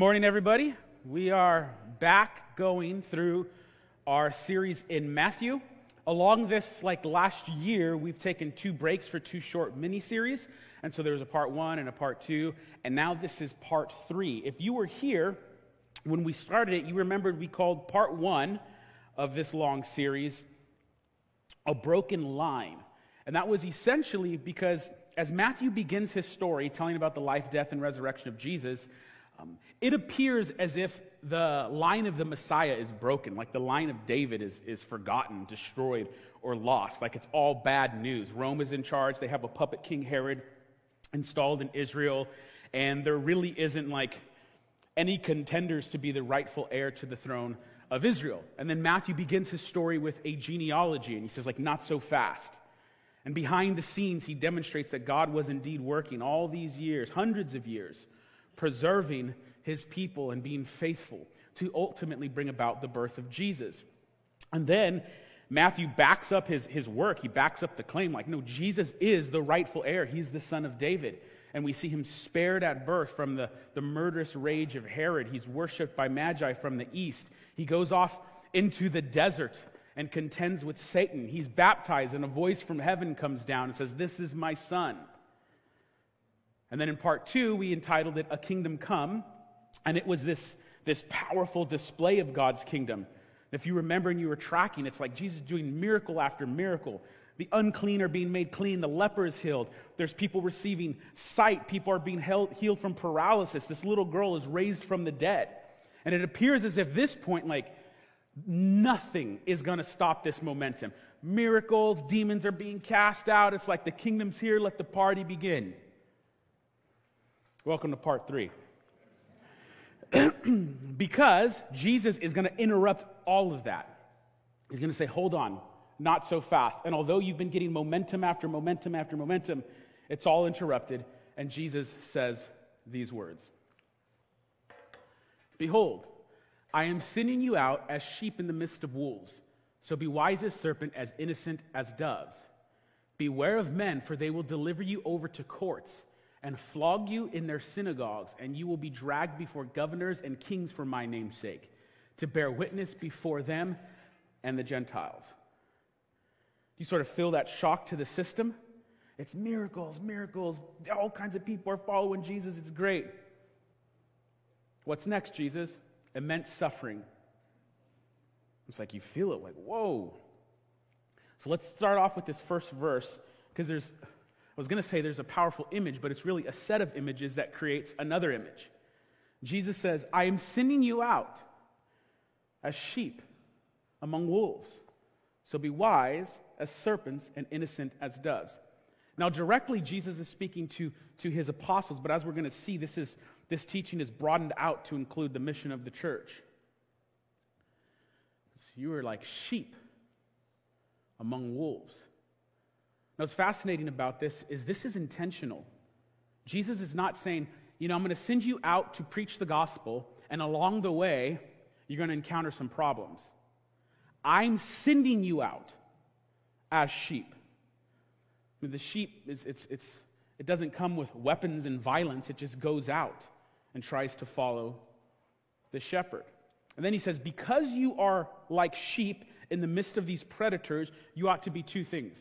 morning, everybody. We are back going through our series in Matthew. Along this, like last year, we've taken two breaks for two short mini series. And so there was a part one and a part two. And now this is part three. If you were here when we started it, you remembered we called part one of this long series A Broken Line. And that was essentially because as Matthew begins his story telling about the life, death, and resurrection of Jesus, um, it appears as if the line of the Messiah is broken, like the line of David is, is forgotten, destroyed, or lost. Like it's all bad news. Rome is in charge. They have a puppet king Herod installed in Israel, and there really isn't like any contenders to be the rightful heir to the throne of Israel. And then Matthew begins his story with a genealogy, and he says, like, not so fast. And behind the scenes, he demonstrates that God was indeed working all these years, hundreds of years, preserving his people and being faithful to ultimately bring about the birth of Jesus. And then Matthew backs up his, his work. He backs up the claim like, no, Jesus is the rightful heir. He's the son of David. And we see him spared at birth from the, the murderous rage of Herod. He's worshiped by Magi from the east. He goes off into the desert and contends with Satan. He's baptized, and a voice from heaven comes down and says, This is my son. And then in part two, we entitled it A Kingdom Come. And it was this, this powerful display of God's kingdom. If you remember and you were tracking, it's like Jesus doing miracle after miracle. The unclean are being made clean, the leper is healed. There's people receiving sight, people are being held, healed from paralysis. This little girl is raised from the dead. And it appears as if this point, like, nothing is going to stop this momentum. Miracles, demons are being cast out. It's like the kingdom's here, let the party begin. Welcome to part three. because Jesus is going to interrupt all of that. He's going to say, Hold on, not so fast. And although you've been getting momentum after momentum after momentum, it's all interrupted. And Jesus says these words Behold, I am sending you out as sheep in the midst of wolves. So be wise as serpent, as innocent as doves. Beware of men, for they will deliver you over to courts and flog you in their synagogues, and you will be dragged before governors and kings for my name's sake, to bear witness before them and the Gentiles. You sort of feel that shock to the system. It's miracles, miracles. All kinds of people are following Jesus. It's great. What's next, Jesus? Immense suffering. It's like you feel it, like, whoa. So let's start off with this first verse, because there's was going to say there's a powerful image, but it's really a set of images that creates another image. Jesus says, I am sending you out as sheep among wolves. So be wise as serpents and innocent as doves. Now, directly, Jesus is speaking to, to his apostles, but as we're going to see, this, is, this teaching is broadened out to include the mission of the church. So you are like sheep among wolves. Now, what's fascinating about this is this is intentional. Jesus is not saying, you know, I'm going to send you out to preach the gospel, and along the way, you're going to encounter some problems. I'm sending you out as sheep. I mean, the sheep, is, it's, it's, it doesn't come with weapons and violence, it just goes out and tries to follow the shepherd. And then he says, Because you are like sheep in the midst of these predators, you ought to be two things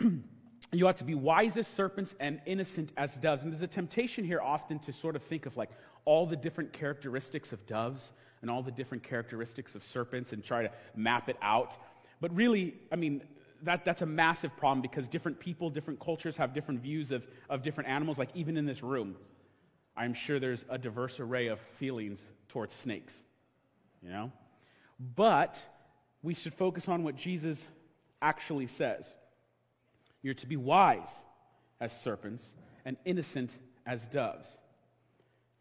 you ought to be wise as serpents and innocent as doves. And there's a temptation here often to sort of think of like all the different characteristics of doves and all the different characteristics of serpents and try to map it out. But really, I mean, that, that's a massive problem because different people, different cultures have different views of, of different animals. Like even in this room, I'm sure there's a diverse array of feelings towards snakes, you know? But we should focus on what Jesus actually says. You're to be wise as serpents and innocent as doves.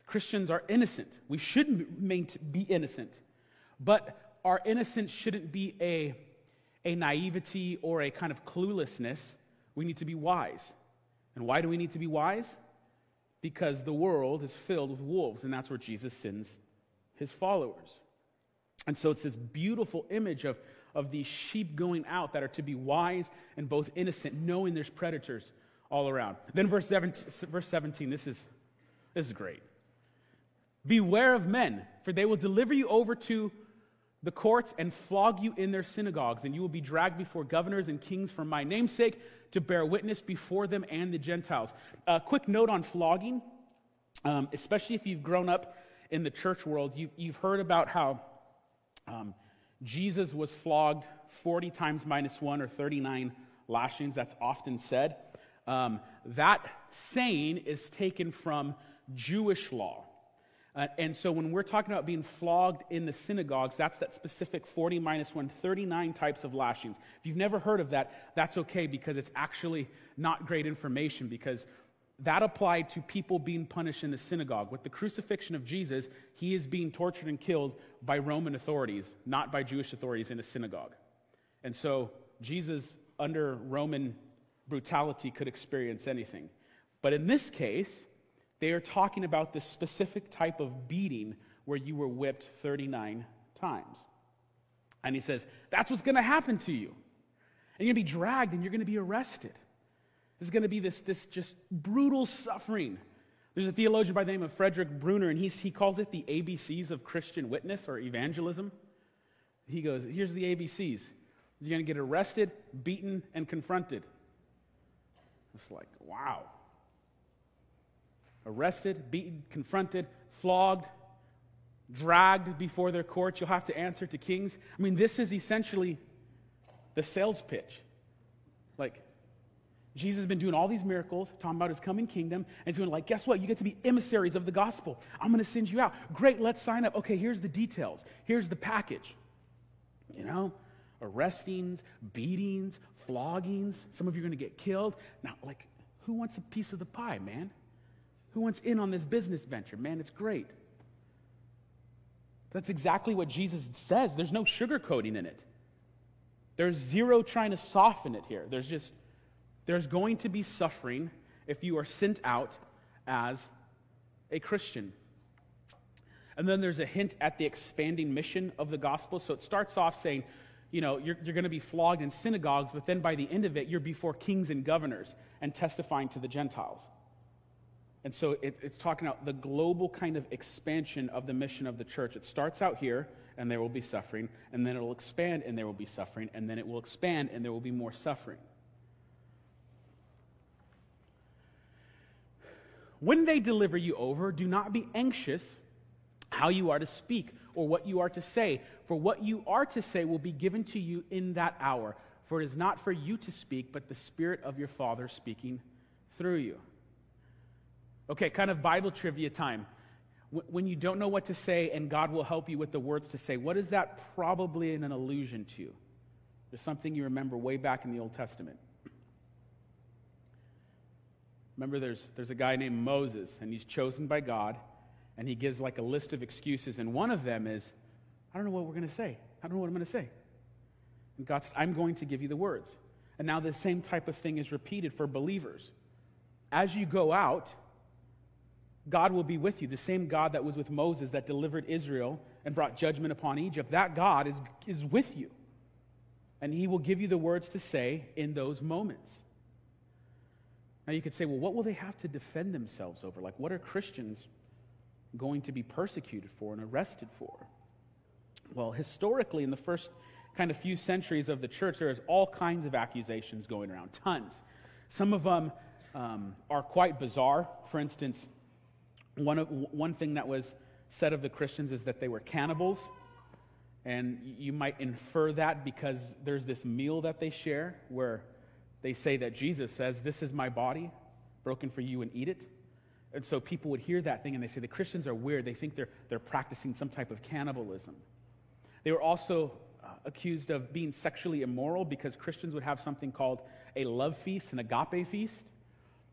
Christians are innocent. We should be innocent. But our innocence shouldn't be a, a naivety or a kind of cluelessness. We need to be wise. And why do we need to be wise? Because the world is filled with wolves, and that's where Jesus sends his followers. And so it's this beautiful image of of these sheep going out that are to be wise and both innocent, knowing there's predators all around. Then verse 17, verse 17 this, is, this is great. Beware of men, for they will deliver you over to the courts and flog you in their synagogues, and you will be dragged before governors and kings for my name's sake to bear witness before them and the Gentiles. A quick note on flogging, um, especially if you've grown up in the church world, you've, you've heard about how um, Jesus was flogged 40 times minus one or 39 lashings. That's often said. Um, that saying is taken from Jewish law. Uh, and so when we're talking about being flogged in the synagogues, that's that specific 40 minus 1, 39 types of lashings. If you've never heard of that, that's okay because it's actually not great information because that applied to people being punished in the synagogue. With the crucifixion of Jesus, he is being tortured and killed by Roman authorities, not by Jewish authorities in a synagogue. And so Jesus, under Roman brutality, could experience anything. But in this case, they are talking about this specific type of beating where you were whipped 39 times. And he says, That's what's going to happen to you. And you're going to be dragged and you're going to be arrested. This is going to be this, this just brutal suffering. There's a theologian by the name of Frederick Bruner, and he's, he calls it the ABCs of Christian witness or evangelism. He goes, Here's the ABCs you're going to get arrested, beaten, and confronted. It's like, wow arrested, beaten, confronted, flogged, dragged before their courts. You'll have to answer to kings. I mean, this is essentially the sales pitch. Jesus has been doing all these miracles, talking about his coming kingdom, and he's going like, guess what? You get to be emissaries of the gospel. I'm going to send you out. Great, let's sign up. Okay, here's the details. Here's the package. You know, arrestings, beatings, floggings. Some of you are going to get killed. Now, like, who wants a piece of the pie, man? Who wants in on this business venture? Man, it's great. That's exactly what Jesus says. There's no sugarcoating in it. There's zero trying to soften it here. There's just, there's going to be suffering if you are sent out as a Christian. And then there's a hint at the expanding mission of the gospel. So it starts off saying, you know, you're, you're going to be flogged in synagogues, but then by the end of it, you're before kings and governors and testifying to the Gentiles. And so it, it's talking about the global kind of expansion of the mission of the church. It starts out here, and there will be suffering, and then it will expand, and there will be suffering, and then it will expand, and there will be more suffering. When they deliver you over, do not be anxious how you are to speak or what you are to say, for what you are to say will be given to you in that hour. For it is not for you to speak, but the Spirit of your Father speaking through you. Okay, kind of Bible trivia time. When you don't know what to say and God will help you with the words to say, what is that probably an allusion to? There's something you remember way back in the Old Testament. Remember, there's, there's a guy named Moses, and he's chosen by God, and he gives like a list of excuses, and one of them is, I don't know what we're going to say. I don't know what I'm going to say. And God says, I'm going to give you the words. And now the same type of thing is repeated for believers. As you go out, God will be with you. The same God that was with Moses that delivered Israel and brought judgment upon Egypt, that God is, is with you. And he will give you the words to say in those moments. Now you could say, well, what will they have to defend themselves over? Like, what are Christians going to be persecuted for and arrested for? Well, historically, in the first kind of few centuries of the church, there is all kinds of accusations going around, tons. Some of them um, are quite bizarre. For instance, one, of, one thing that was said of the Christians is that they were cannibals. And you might infer that because there's this meal that they share where they say that Jesus says, This is my body, broken for you, and eat it. And so people would hear that thing and they say, The Christians are weird. They think they're, they're practicing some type of cannibalism. They were also uh, accused of being sexually immoral because Christians would have something called a love feast, an agape feast.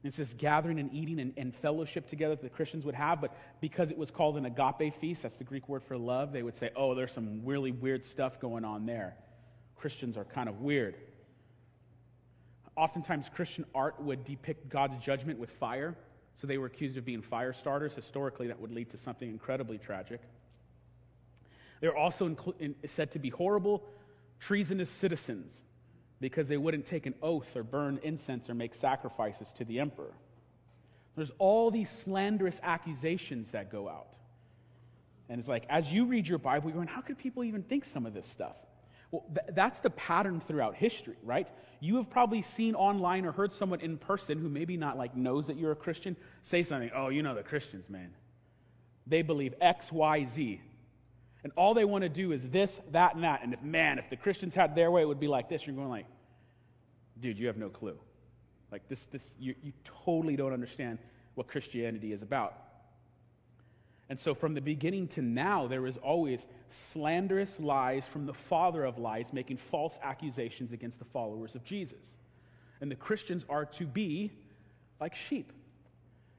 It's this gathering and eating and, and, fellowship together that the Christians would have, but because it was called an agape feast, that's the Greek word for love, they would say, oh, there's some really weird stuff going on there. Christians are kind of weird. Oftentimes, Christian art would depict God's judgment with fire, so they were accused of being fire starters. Historically, that would lead to something incredibly tragic. They're also said to be horrible, treasonous citizens because they wouldn't take an oath or burn incense or make sacrifices to the emperor. There's all these slanderous accusations that go out. And it's like, as you read your Bible, you're going, how could people even think some of this stuff? Well, th- that's the pattern throughout history, right? You have probably seen online or heard someone in person who maybe not like knows that you're a Christian say something, oh, you know the Christians, man. They believe X, Y, Z. And all they want to do is this, that, and that. And if, man, if the Christians had their way, it would be like this. You're going like, dude, you have no clue. Like this, this you, you totally don't understand what Christianity is about. And so, from the beginning to now, there is always slanderous lies from the father of lies making false accusations against the followers of Jesus. And the Christians are to be like sheep.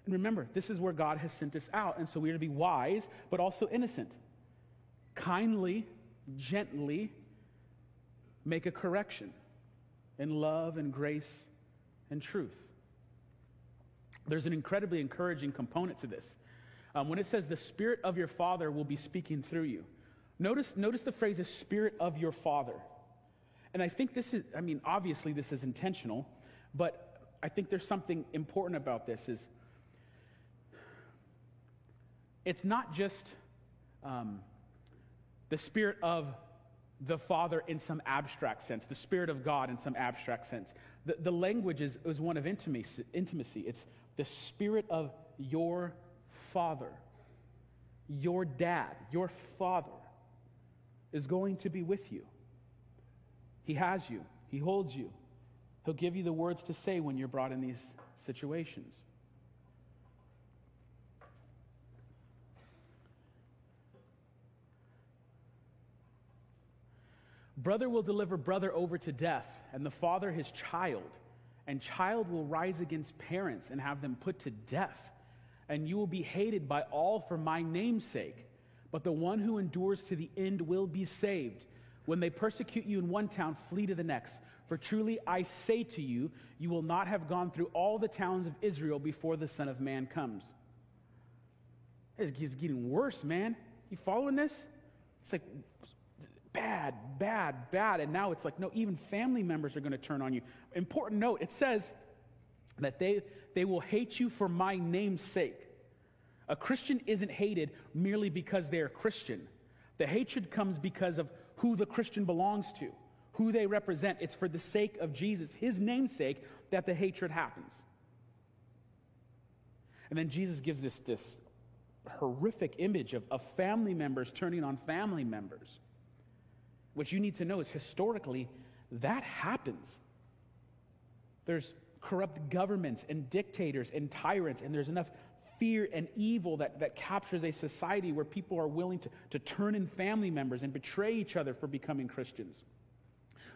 And remember, this is where God has sent us out. And so we are to be wise, but also innocent. Kindly, gently make a correction in love and grace and truth. There's an incredibly encouraging component to this. Um, when it says the Spirit of your Father will be speaking through you, notice, notice the phrase the Spirit of your Father. And I think this is, I mean, obviously this is intentional, but I think there's something important about this is it's not just um, the Spirit of the Father in some abstract sense, the Spirit of God in some abstract sense. The, the language is, is one of intimacy, intimacy. It's the Spirit of your Father. Your dad, your Father, is going to be with you. He has you, He holds you. He'll give you the words to say when you're brought in these situations. Brother will deliver brother over to death, and the father his child. And child will rise against parents and have them put to death. And you will be hated by all for my name's sake. But the one who endures to the end will be saved. When they persecute you in one town, flee to the next. For truly I say to you, you will not have gone through all the towns of Israel before the Son of Man comes. It's getting worse, man. You following this? It's like bad, bad, bad. And now it's like, no, even family members are going to turn on you. Important note it says that they, they will hate you for my name's sake. A Christian isn't hated merely because they're Christian. The hatred comes because of who the Christian belongs to, who they represent. It's for the sake of Jesus, his namesake, that the hatred happens. And then Jesus gives this, this horrific image of, of family members turning on family members. What you need to know is historically, that happens. There's corrupt governments and dictators and tyrants, and there's enough fear and evil that, that captures a society where people are willing to, to turn in family members and betray each other for becoming Christians.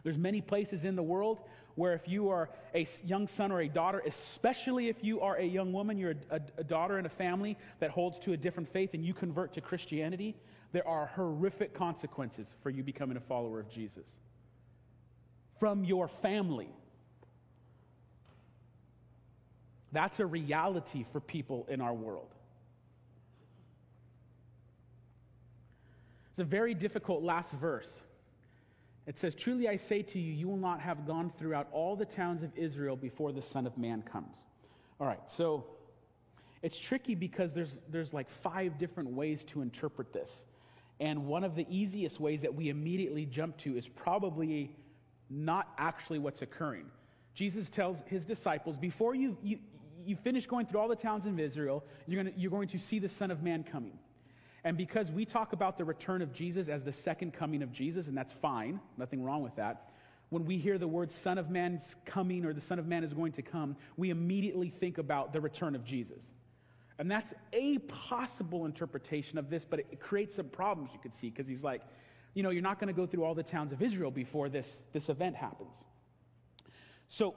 There's many places in the world where if you are a young son or a daughter, especially if you are a young woman, you're a, a, a daughter in a family that holds to a different faith and you convert to Christianity, there are horrific consequences for you becoming a follower of Jesus from your family. That's a reality for people in our world. It's a very difficult last verse. It says, Truly I say to you, you will not have gone throughout all the towns of Israel before the Son of Man comes. All right, so it's tricky because there's, there's like five different ways to interpret this. And one of the easiest ways that we immediately jump to is probably not actually what's occurring. Jesus tells his disciples, before you, you, you finish going through all the towns in Israel, you're, gonna, you're going to see the Son of Man coming. And because we talk about the return of Jesus as the second coming of Jesus, and that's fine, nothing wrong with that, when we hear the word Son of Man's coming or the Son of Man is going to come, we immediately think about the return of Jesus. And that's a possible interpretation of this, but it creates some problems you could see because he's like, you know, you're not going to go through all the towns of Israel before this, this event happens. So,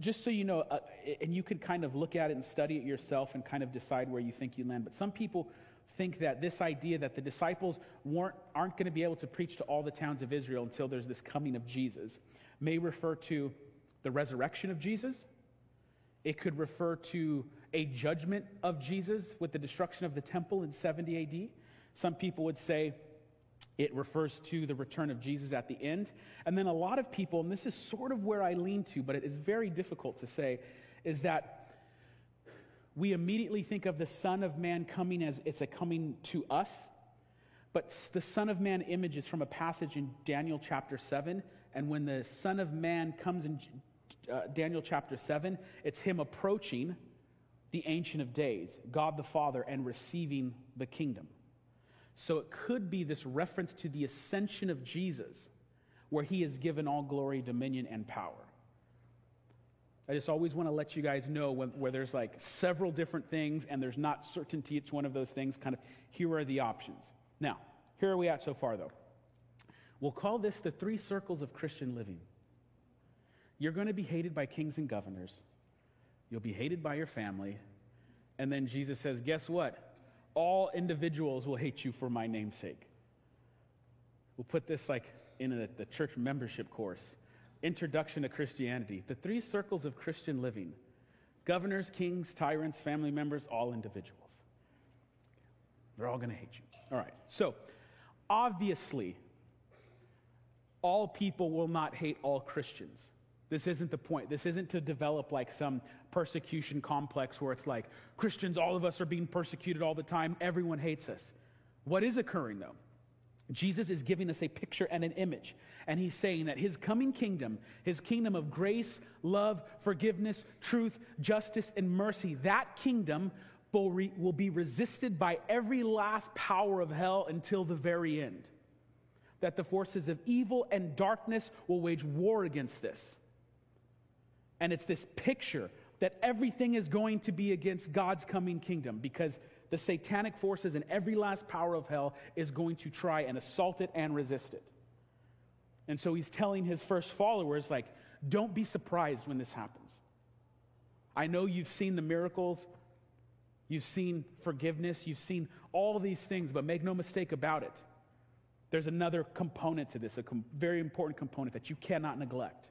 just so you know, uh, and you could kind of look at it and study it yourself and kind of decide where you think you land, but some people think that this idea that the disciples weren't, aren't going to be able to preach to all the towns of Israel until there's this coming of Jesus may refer to the resurrection of Jesus. It could refer to a judgment of Jesus with the destruction of the temple in 70 AD. Some people would say it refers to the return of Jesus at the end. And then a lot of people, and this is sort of where I lean to, but it is very difficult to say, is that we immediately think of the Son of Man coming as it's a coming to us But the Son of Man image is from a passage in Daniel chapter 7. And when the Son of Man comes in uh, Daniel chapter 7, it's him approaching the Ancient of Days, God the Father, and receiving the kingdom. So it could be this reference to the ascension of Jesus, where he is given all glory, dominion, and power. I just always want to let you guys know when, where there's like several different things and there's not certainty it's one of those things, kind of here are the options. Now, here are we at so far though. We'll call this the three circles of Christian living. You're going to be hated by kings and governors, you'll be hated by your family, and then Jesus says, Guess what? All individuals will hate you for my name's sake. We'll put this like in a, the church membership course Introduction to Christianity, the three circles of Christian living governors, kings, tyrants, family members, all individuals. They're all going to hate you. All right. So, obviously, all people will not hate all Christians. This isn't the point. This isn't to develop like some persecution complex where it's like Christians, all of us are being persecuted all the time, everyone hates us. What is occurring though? Jesus is giving us a picture and an image, and he's saying that his coming kingdom, his kingdom of grace, love, forgiveness, truth, justice, and mercy, that kingdom will, be resisted by every last power of hell until the very end. That the forces of evil and darkness will wage war against this. And it's this picture that everything is going to be against God's coming kingdom because the satanic forces and every last power of hell is going to try and assault it and resist it. And so he's telling his first followers, like, don't be surprised when this happens. I know you've seen the miracles, you've seen forgiveness, you've seen all these things, but make no mistake about it. There's another component to this, a com- very important component that you cannot neglect.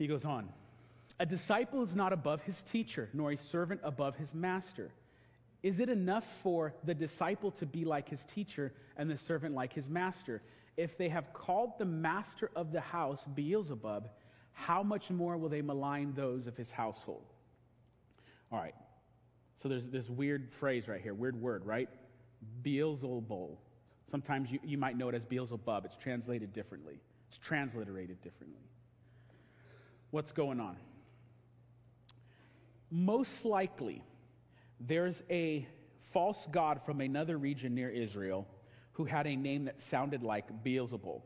He goes on A disciple is not above his teacher, nor a servant above his master. Is it enough for the disciple to be like his teacher and the servant like his master? If they have called the master of the house Beelzebul, how much more will they malign those of his household? All right. So there's this weird phrase right here, weird word, right? Beelzebul. Sometimes you, you might know it as Beelzebub. It's translated differently, it's transliterated differently what's going on. Most likely, there's a false god from another region near Israel who had a name that sounded like Beelzebul.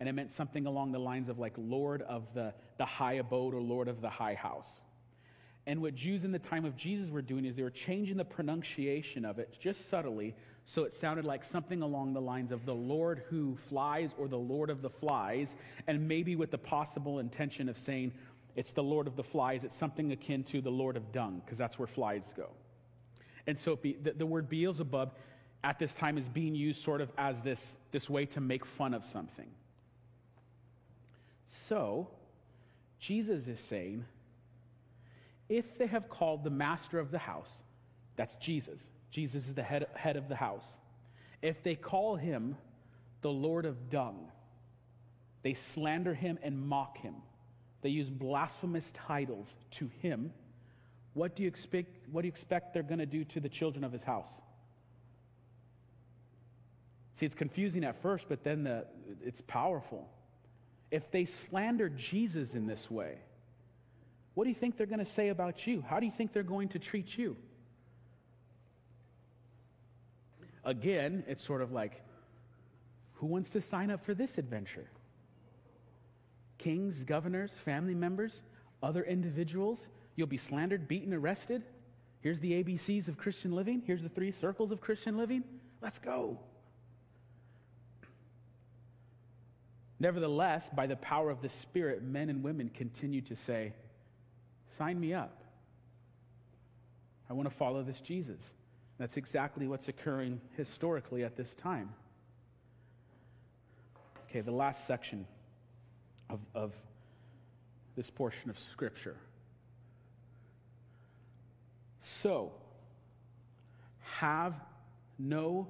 And it meant something along the lines of like Lord of the, the high abode or Lord of the high house. And what Jews in the time of Jesus were doing is they were changing the pronunciation of it just subtly so it sounded like something along the lines of the Lord who flies or the Lord of the flies, and maybe with the possible intention of saying it's the Lord of the flies. It's something akin to the Lord of dung, because that's where flies go. And so be, the, the word Beelzebub at this time is being used sort of as this, this way to make fun of something. So, Jesus is saying, if they have called the master of the house, that's Jesus, Jesus is the head, head of the house. If they call him the Lord of dung, they slander him and mock him. They use blasphemous titles to him. What do you expect, what do you expect they're going to do to the children of his house? See, it's confusing at first, but then the, it's powerful. If they slander Jesus in this way, what do you think they're going to say about you? How do you think they're going to treat you? Again, it's sort of like, who wants to sign up for this adventure? Kings, governors, family members, other individuals. You'll be slandered, beaten, arrested. Here's the ABCs of Christian living. Here's the three circles of Christian living. Let's go. Nevertheless, by the power of the Spirit, men and women continue to say, Sign me up. I want to follow this Jesus. That's exactly what's occurring historically at this time. Okay, the last section of, of this portion of Scripture. So, have no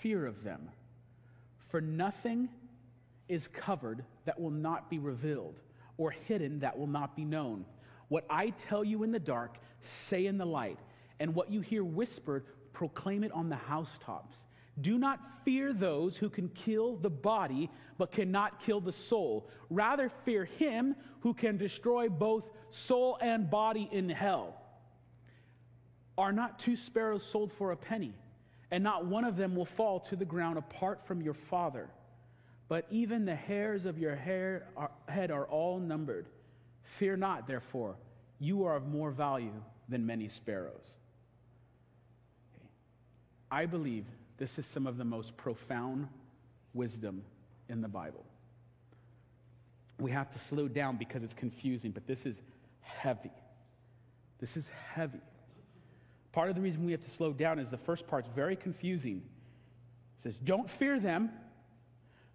fear of them, for nothing is covered that will not be revealed, or hidden that will not be known. What I tell you in the dark, say in the light, and what you hear whispered, proclaim it on the housetops. Do not fear those who can kill the body, but cannot kill the soul. Rather, fear him who can destroy both soul and body in hell. Are not two sparrows sold for a penny? And not one of them will fall to the ground apart from your Father. But even the hairs of your hair are, head are all numbered. Fear not, therefore, you are of more value than many sparrows. I believe this is some of the most profound wisdom in the Bible. We have to slow down because it's confusing, but this is heavy. This is heavy. Part of the reason we have to slow down is the first part's very confusing. It says, Don't fear them,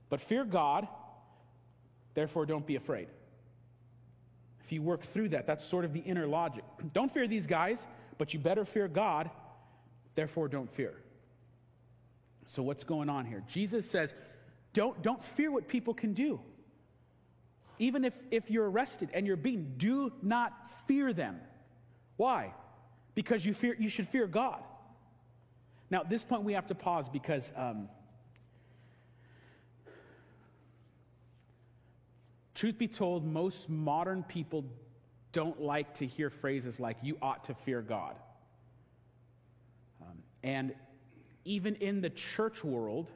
but fear God, therefore don't be afraid. If you work through that, that's sort of the inner logic. Don't fear these guys, but you better fear God, therefore don't fear. So, what's going on here? Jesus says, don't, don't fear what people can do. Even if, if you're arrested and you're beaten, do not fear them. Why? Because you, fear, you should fear God. Now, at this point, we have to pause because um, truth be told, most modern people don't like to hear phrases like, you ought to fear God. Um, and even in the church world,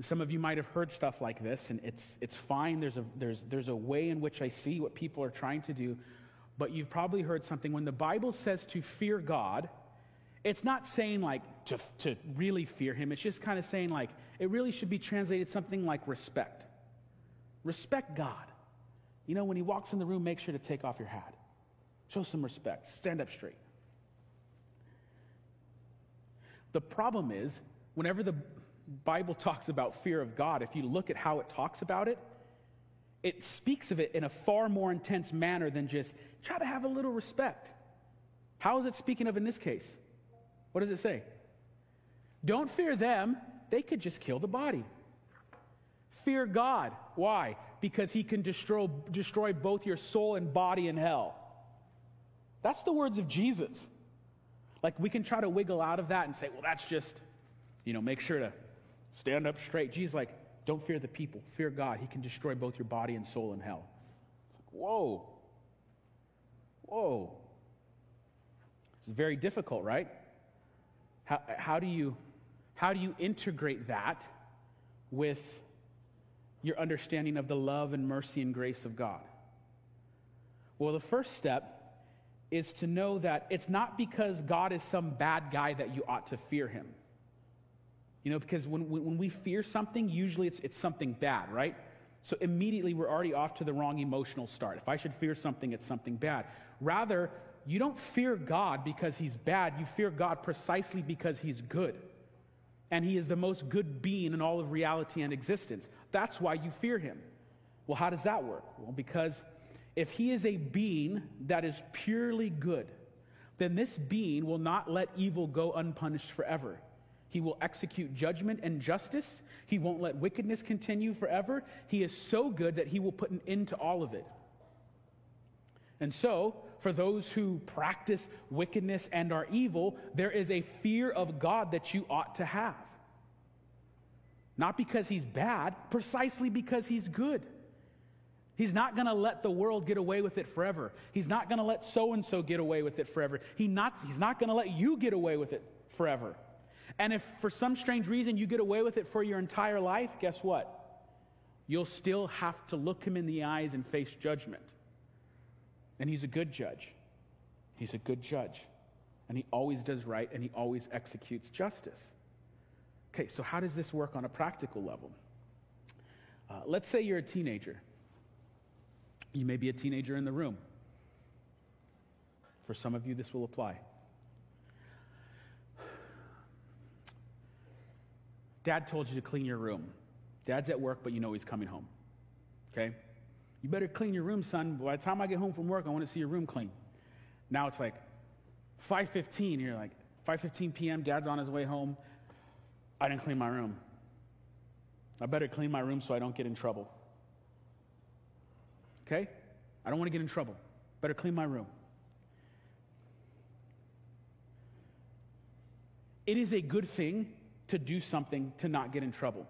some of you might have heard stuff like this, and it's, it's fine. There's a, there's, there's a way in which I see what people are trying to do. But you've probably heard something. When the Bible says to fear God, it's not saying like to, to really fear Him. It's just kind of saying like, it really should be translated something like respect. Respect God. You know, when He walks in the room, make sure to take off your hat. Show some respect. Stand up straight. The problem is, whenever the Bible talks about fear of God, if you look at how it talks about it, it speaks of it in a far more intense manner than just try to have a little respect. How is it speaking of in this case? What does it say? Don't fear them, they could just kill the body. Fear God. Why? Because he can destroy, destroy both your soul and body in hell. That's the words of Jesus. Like we can try to wiggle out of that and say, well, that's just, you know, make sure to stand up straight. Jesus, like, don't fear the people, fear God. He can destroy both your body and soul in hell. It's like, whoa. Whoa. It's very difficult, right? How, how, do you, how do you integrate that with your understanding of the love and mercy and grace of God? Well, the first step is to know that it's not because God is some bad guy that you ought to fear him. You know, because when, when we fear something, usually it's, it's something bad, right? So immediately we're already off to the wrong emotional start. If I should fear something, it's something bad. Rather, you don't fear God because he's bad. You fear God precisely because he's good. And he is the most good being in all of reality and existence. That's why you fear him. Well, how does that work? Well, because if he is a being that is purely good, then this being will not let evil go unpunished forever. He will execute judgment and justice. He won't let wickedness continue forever. He is so good that he will put an end to all of it. And so, for those who practice wickedness and are evil, there is a fear of God that you ought to have. Not because he's bad, precisely because he's good. He's not going to let the world get away with it forever. He's not going to let so and so get away with it forever. He not, he's not going to let you get away with it forever. And if for some strange reason you get away with it for your entire life, guess what? You'll still have to look him in the eyes and face judgment. And he's a good judge. He's a good judge. And he always does right and he always executes justice. Okay, so how does this work on a practical level? Uh, let's say you're a teenager you may be a teenager in the room. For some of you, this will apply. Dad told you to clean your room. Dad's at work, but you know he's coming home. Okay? You better clean your room, son. By the time I get home from work, I want to see your room clean. Now it's like 5:15. You're like 5:15 p.m. Dad's on his way home. I didn't clean my room. I better clean my room so I don't get in trouble. Okay? I don't want to get in trouble. Better clean my room. it is a good thing to do something to not get in trouble.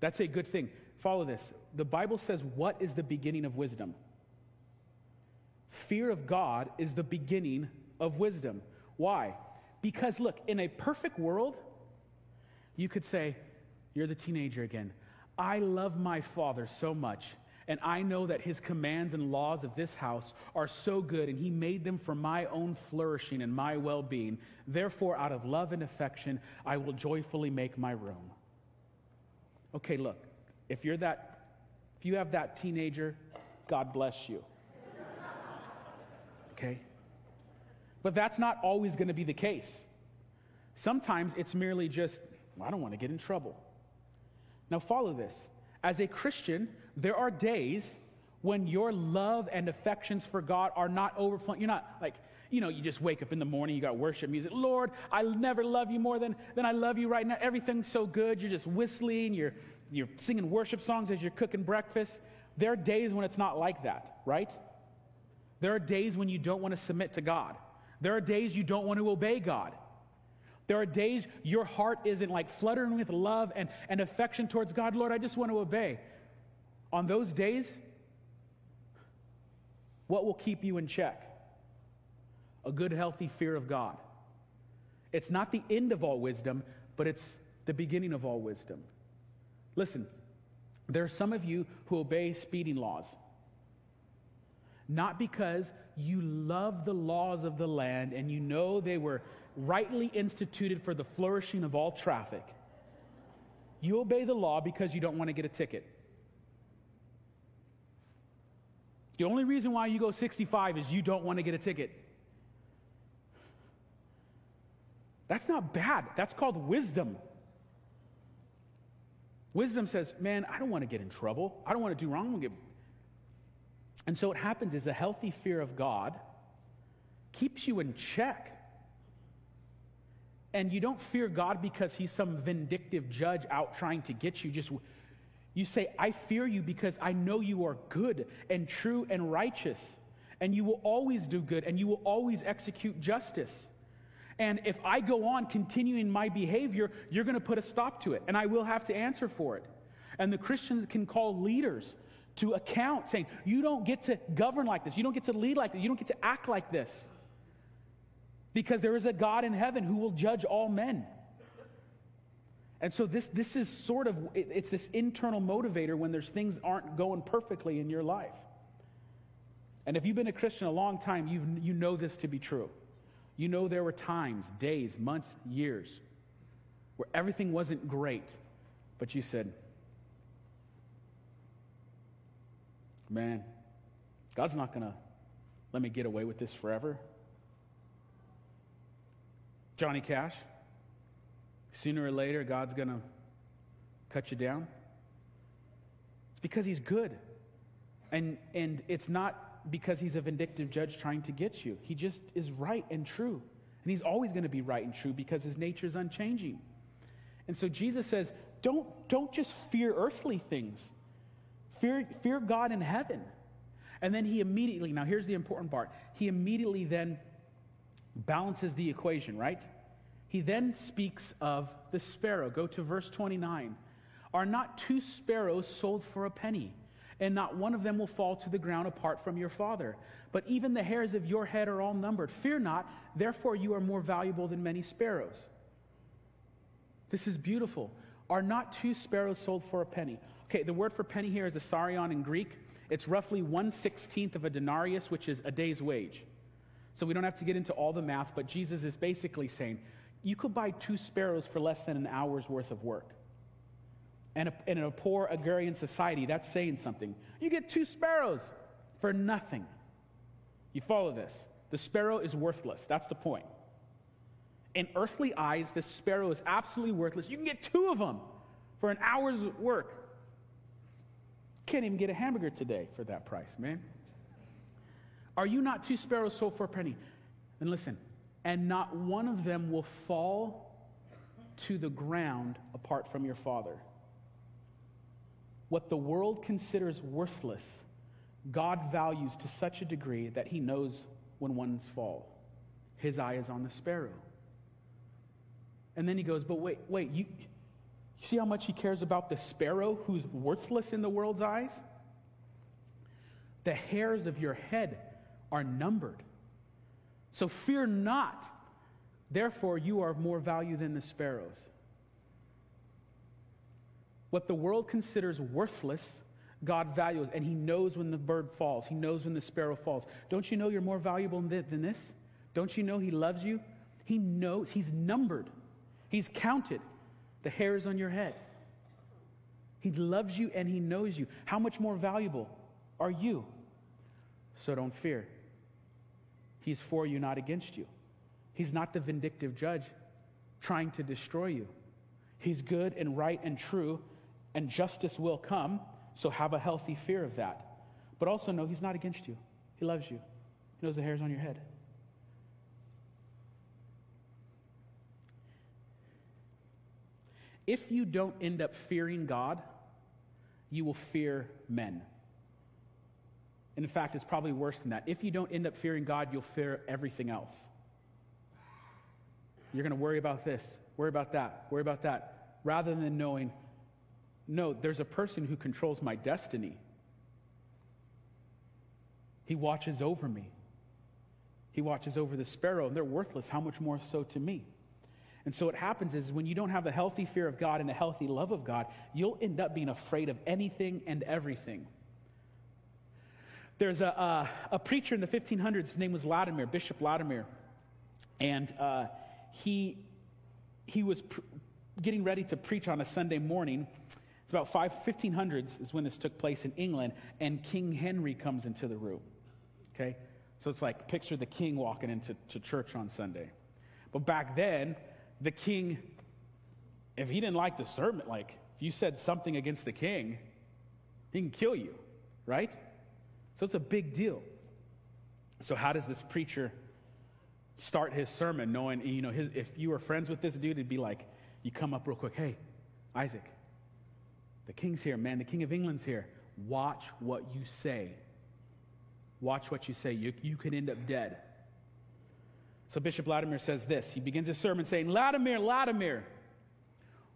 That's a good thing. Follow this. The Bible says, What is the beginning of wisdom? Fear of God is the beginning of wisdom. Why? Because, look, in a perfect world, you could say, You're the teenager again. I love my father so much, and I know that his commands and laws of this house are so good, and he made them for my own flourishing and my well being. Therefore, out of love and affection, I will joyfully make my room. Okay, look, if you're that, if you have that teenager, God bless you. Okay? But that's not always going to be the case. Sometimes it's merely just, well, I don't want to get in trouble. Now, follow this. As a Christian, there are days when your love and affections for God are not overflowing. You're not like, you know, you just wake up in the morning, you got worship music. Lord, I never love you more than, than I love you right now. Everything's so good. You're just whistling, you're, you're singing worship songs as you're cooking breakfast. There are days when it's not like that, right? There are days when you don't want to submit to God. There are days you don't want to obey God. There are days your heart isn't like fluttering with love and, and affection towards God. Lord, I just want to obey. On those days, what will keep you in check? A good, healthy fear of God. It's not the end of all wisdom, but it's the beginning of all wisdom. Listen, there are some of you who obey speeding laws not because you love the laws of the land and you know they were rightly instituted for the flourishing of all traffic. You obey the law because you don't want to get a ticket. The only reason why you go 65 is you don't want to get a ticket. That's not bad. That's called wisdom. Wisdom says, man, I don't want to get in trouble. I don't want to do wrong. Get and so what happens is a healthy fear of God keeps you in check. And you don't fear God because he's some vindictive judge out trying to get you. Just you say, I fear you because I know you are good and true and righteous, and you will always do good and you will always execute justice. And if I go on continuing my behavior, you're going to put a stop to it, and I will have to answer for it. And the Christians can call leaders to account, saying, You don't get to govern like this. You don't get to lead like this. You don't get to act like this. Because there is a God in heaven who will judge all men. And so this, this is sort of, it's this internal motivator when there's things aren't going perfectly in your life. And if you've been a Christian a long time, you you know this to be true. You know there were times, days, months, years, where everything wasn't great, but you said, man, God's not going to let me get away with this forever. Johnny Cash, sooner or later, God's going to cut you down. It's because he's good. And, and it's not because he's a vindictive judge trying to get you. He just is right and true. And he's always going to be right and true because his nature is unchanging. And so Jesus says, don't, don't just fear earthly things. Fear, fear God in heaven. And then he immediately, now here's the important part, he immediately then balances the equation, right? He then speaks of the sparrow. Go to verse 29. Are not two sparrows sold for a penny? And not one of them will fall to the ground apart from your father. But even the hairs of your head are all numbered. Fear not, therefore you are more valuable than many sparrows. This is beautiful. Are not two sparrows sold for a penny? Okay, the word for penny here is asarion in Greek. It's roughly 1 16th of a denarius, which is a day's wage. So we don't have to get into all the math, but Jesus is basically saying you could buy two sparrows for less than an hour's worth of work. And a, in a poor agrarian society, that's saying something. You get two sparrows for nothing. You follow this. The sparrow is worthless. That's the point. In earthly eyes, this sparrow is absolutely worthless. You can get two of them for an hour's work. Can't even get a hamburger today for that price, man. Are you not two sparrows sold for a penny? Then listen, and not one of them will fall to the ground apart from your Father. What the world considers worthless, God values to such a degree that He knows when one's fall. His eye is on the sparrow. And then he goes, But wait, wait, you, you see how much he cares about the sparrow who's worthless in the world's eyes? The hairs of your head are numbered. So fear not. Therefore, you are of more value than the sparrows. What the world considers worthless, God values, and He knows when the bird falls. He knows when the sparrow falls. Don't you know you're more valuable than this? Don't you know He loves you? He knows, He's numbered, He's counted the hairs on your head. He loves you and He knows you. How much more valuable are you? So don't fear. He's for you, not against you. He's not the vindictive judge trying to destroy you. He's good and right and true, and justice will come, so have a healthy fear of that. But also know He's not against you. He loves you, He knows the hairs on your head. If you don't end up fearing God, you will fear men. And in fact, it's probably worse than that. If you don't end up fearing God, you'll fear everything else. You're going to worry about this, worry about that, worry about that, rather than knowing, no, there's a person who controls my destiny. He watches over me. He watches over the sparrow, and they're worthless. How much more so to me? And so what happens is when you don't have a healthy fear of God and a healthy love of God, you'll end up being afraid of anything and everything. There's a, a preacher in the 1500s, his name was Latimer, Bishop Latimer, and uh, he, he was pr- getting ready to preach on a Sunday morning. It's about 5, 1500s is when this took place in England, and King Henry comes into the room. Okay? So it's like picture the king walking into to church on Sunday. But back then, the king, if he didn't like the sermon, like if you said something against the king, he can kill you, right? So it's a big deal. So, how does this preacher start his sermon knowing, you know, his, if you were friends with this dude, it'd be like, you come up real quick, hey, Isaac, the king's here, man, the king of England's here. Watch what you say. Watch what you say. You, you could end up dead. So Bishop Latimer says this. He begins his sermon saying, Latimer, Latimer,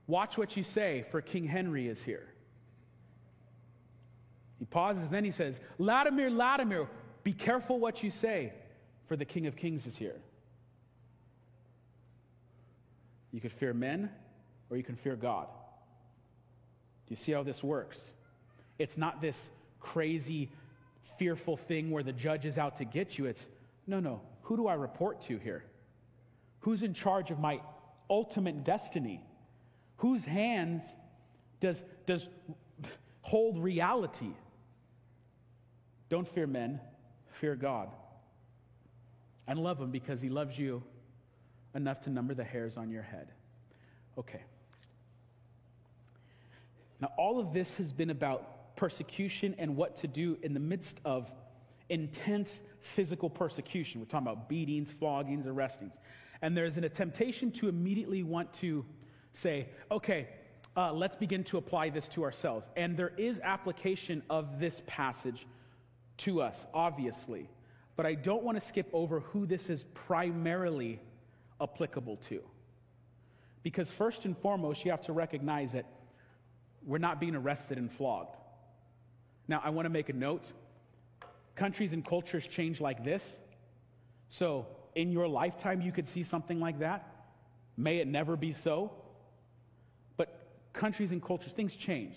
watch what you say, for King Henry is here. He pauses, then he says, Latimer, Latimer, be careful what you say, for the King of Kings is here. You could fear men, or you can fear God. Do you see how this works? It's not this crazy, fearful thing where the judge is out to get you. It's, no, no, who do I report to here? Who's in charge of my ultimate destiny? Whose hands does, does hold reality? Don't fear men, fear God. And love him because he loves you enough to number the hairs on your head. Okay. Now, all of this has been about persecution and what to do in the midst of intense physical persecution. We're talking about beatings, floggings, arrestings. And there's an temptation to immediately want to say, okay, uh, let's begin to apply this to ourselves. And there is application of this passage to us, obviously. But I don't want to skip over who this is primarily applicable to. Because, first and foremost, you have to recognize that we're not being arrested and flogged. Now, I want to make a note. Countries and cultures change like this. So, in your lifetime, you could see something like that. May it never be so. But countries and cultures, things change.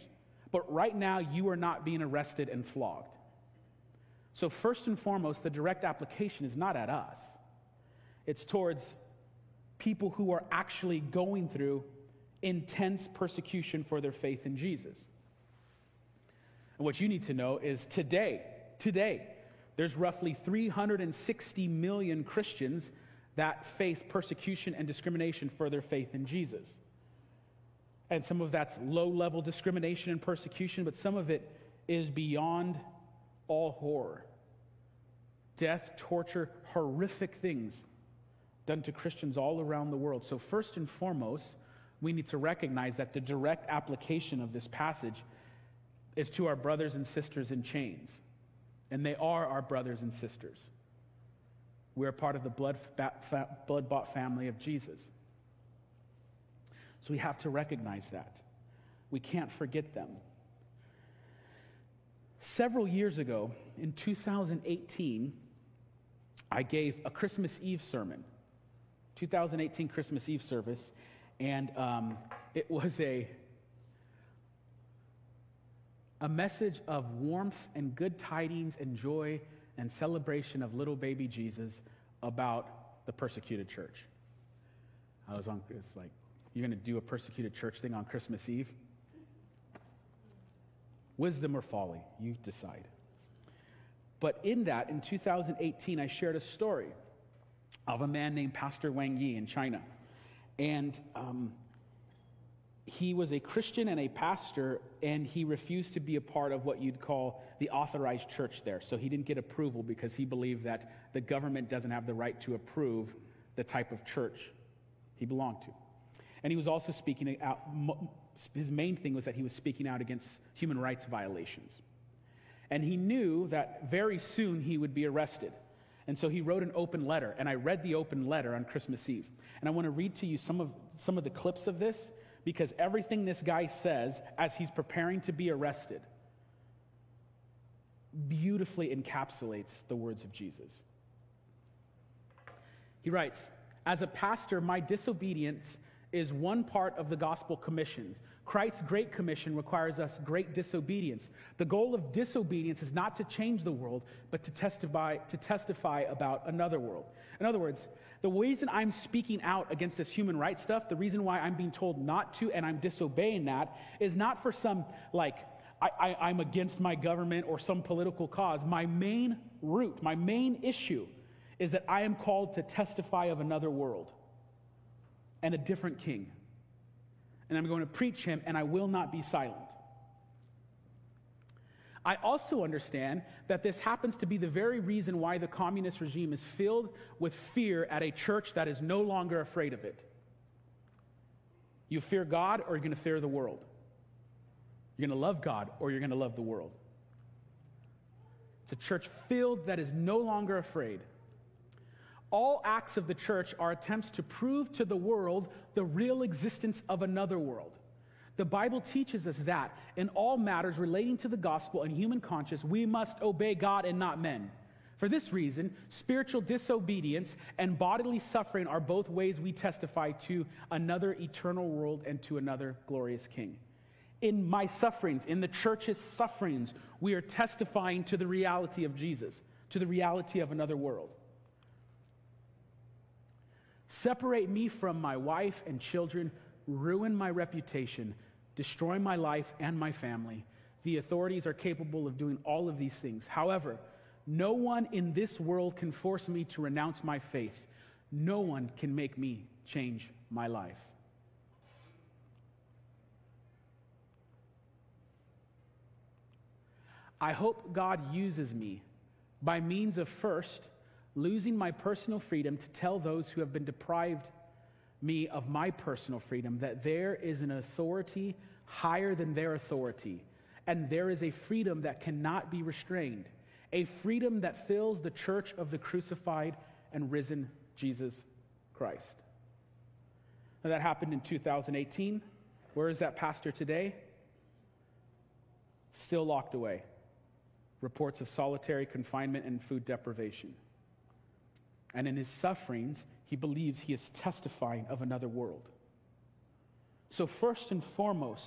But right now, you are not being arrested and flogged. So, first and foremost, the direct application is not at us, it's towards people who are actually going through intense persecution for their faith in Jesus. And what you need to know is today, today, there's roughly 360 million Christians that face persecution and discrimination for their faith in Jesus. And some of that's low level discrimination and persecution, but some of it is beyond all horror death, torture, horrific things done to Christians all around the world. So, first and foremost, we need to recognize that the direct application of this passage is to our brothers and sisters in chains. And they are our brothers and sisters. We are part of the blood, blood bought family of Jesus. So we have to recognize that. We can't forget them. Several years ago, in 2018, I gave a Christmas Eve sermon, 2018 Christmas Eve service, and um, it was a a message of warmth and good tidings and joy and celebration of little baby Jesus about the persecuted church. I was on, it's like, you're going to do a persecuted church thing on Christmas Eve? Wisdom or folly, you decide. But in that, in 2018, I shared a story of a man named Pastor Wang Yi in China. And um, he was a Christian and a pastor, and he refused to be a part of what you'd call the authorized church there. So he didn't get approval because he believed that the government doesn't have the right to approve the type of church he belonged to. And he was also speaking out, his main thing was that he was speaking out against human rights violations. And he knew that very soon he would be arrested. And so he wrote an open letter, and I read the open letter on Christmas Eve. And I want to read to you some of, some of the clips of this because everything this guy says as he's preparing to be arrested beautifully encapsulates the words of Jesus. He writes, As a pastor, my disobedience is one part of the gospel commissions. Christ's great commission requires us great disobedience. The goal of disobedience is not to change the world, but to testify, to testify about another world. In other words, the reason I'm speaking out against this human rights stuff, the reason why I'm being told not to and I'm disobeying that, is not for some, like, I, I, I'm against my government or some political cause. My main root, my main issue is that I am called to testify of another world and a different king. And I'm going to preach him, and I will not be silent. I also understand that this happens to be the very reason why the communist regime is filled with fear at a church that is no longer afraid of it. You fear God, or you're going to fear the world. You're going to love God, or you're going to love the world. It's a church filled that is no longer afraid. All acts of the church are attempts to prove to the world the real existence of another world. The Bible teaches us that in all matters relating to the gospel and human conscience, we must obey God and not men. For this reason, spiritual disobedience and bodily suffering are both ways we testify to another eternal world and to another glorious king. In my sufferings, in the church's sufferings, we are testifying to the reality of Jesus, to the reality of another world. Separate me from my wife and children, ruin my reputation, destroy my life and my family. The authorities are capable of doing all of these things. However, no one in this world can force me to renounce my faith. No one can make me change my life. I hope God uses me by means of first losing my personal freedom to tell those who have been deprived me of my personal freedom that there is an authority higher than their authority, and there is a freedom that cannot be restrained, a freedom that fills the church of the crucified and risen Jesus Christ. Now, that happened in 2018. Where is that pastor today? Still locked away. Reports of solitary confinement and food deprivation. And in his sufferings, he believes he is testifying of another world. So, first and foremost,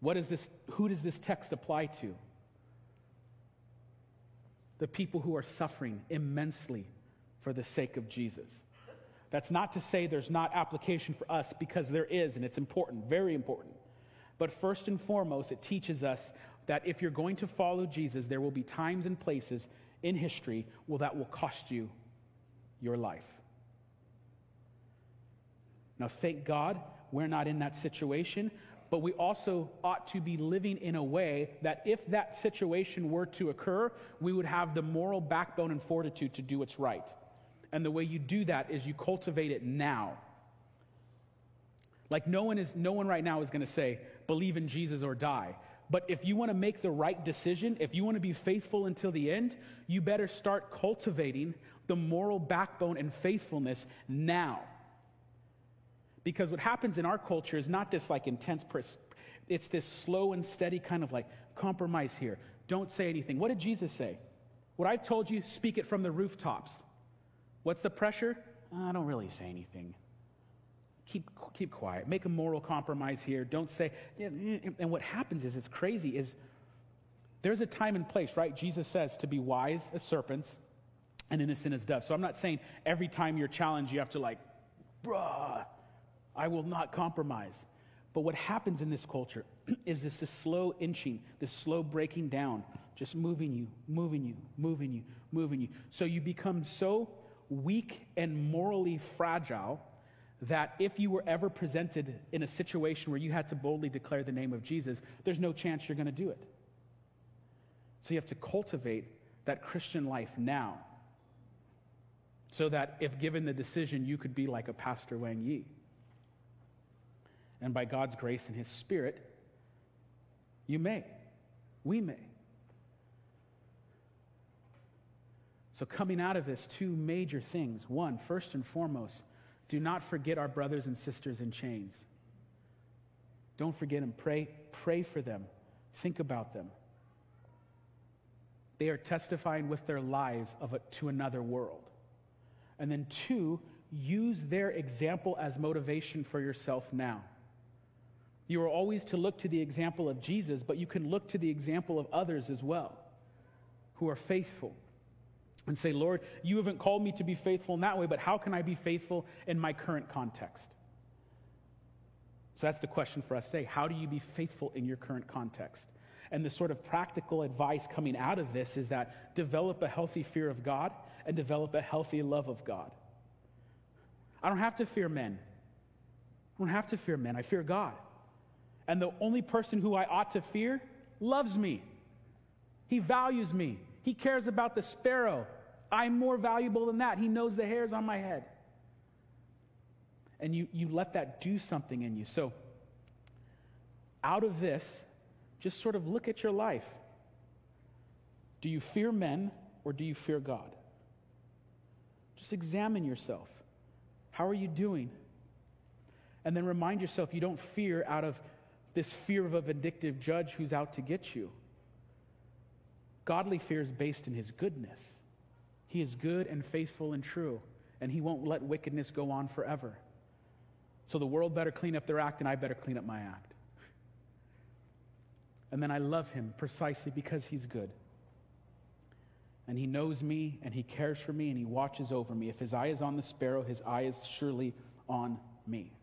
what is this, who does this text apply to? The people who are suffering immensely for the sake of Jesus. That's not to say there's not application for us because there is, and it's important, very important. But first and foremost, it teaches us that if you're going to follow Jesus, there will be times and places in history well, that will cost you your life. Now, thank God we're not in that situation, but we also ought to be living in a way that if that situation were to occur, we would have the moral backbone and fortitude to do what's right. And the way you do that is you cultivate it now. Like no one is no one right now is going to say believe in Jesus or die. But if you want to make the right decision, if you want to be faithful until the end, you better start cultivating the moral backbone and faithfulness now. Because what happens in our culture is not this like intense, pers- it's this slow and steady kind of like compromise here. Don't say anything. What did Jesus say? What I've told you, speak it from the rooftops. What's the pressure? Uh, I don't really say anything. Keep, keep quiet. Make a moral compromise here. Don't say. Mm, mm. And what happens is, it's crazy, is there's a time and place, right? Jesus says to be wise as serpents and innocent as doves. So I'm not saying every time you're challenged, you have to like, bruh, I will not compromise. But what happens in this culture is this, this slow inching, this slow breaking down, just moving you, moving you, moving you, moving you. So you become so weak and morally fragile that if you were ever presented in a situation where you had to boldly declare the name of Jesus, there's no chance you're going to do it. So you have to cultivate that Christian life now so that if given the decision, you could be like a Pastor Wang Yi. And by God's grace and His Spirit, you may. We may. So, coming out of this, two major things. One, first and foremost, do not forget our brothers and sisters in chains. Don't forget them. Pray, pray for them. Think about them. They are testifying with their lives of a, to another world. And then, two, use their example as motivation for yourself now. You are always to look to the example of Jesus, but you can look to the example of others as well who are faithful and say, Lord, you haven't called me to be faithful in that way, but how can I be faithful in my current context? So that's the question for us today. How do you be faithful in your current context? And the sort of practical advice coming out of this is that develop a healthy fear of God and develop a healthy love of God. I don't have to fear men. I don't have to fear men. I fear God. And the only person who I ought to fear loves me. He values me. He cares about the sparrow. I'm more valuable than that. He knows the hairs on my head. And you, you let that do something in you. So, out of this, just sort of look at your life. Do you fear men or do you fear God? Just examine yourself. How are you doing? And then remind yourself you don't fear out of this fear of a vindictive judge who's out to get you. Godly fear is based in his goodness. He is good and faithful and true, and he won't let wickedness go on forever. So the world better clean up their act, and I better clean up my act. And then I love him precisely because he's good. And he knows me, and he cares for me, and he watches over me. If his eye is on the sparrow, his eye is surely on me.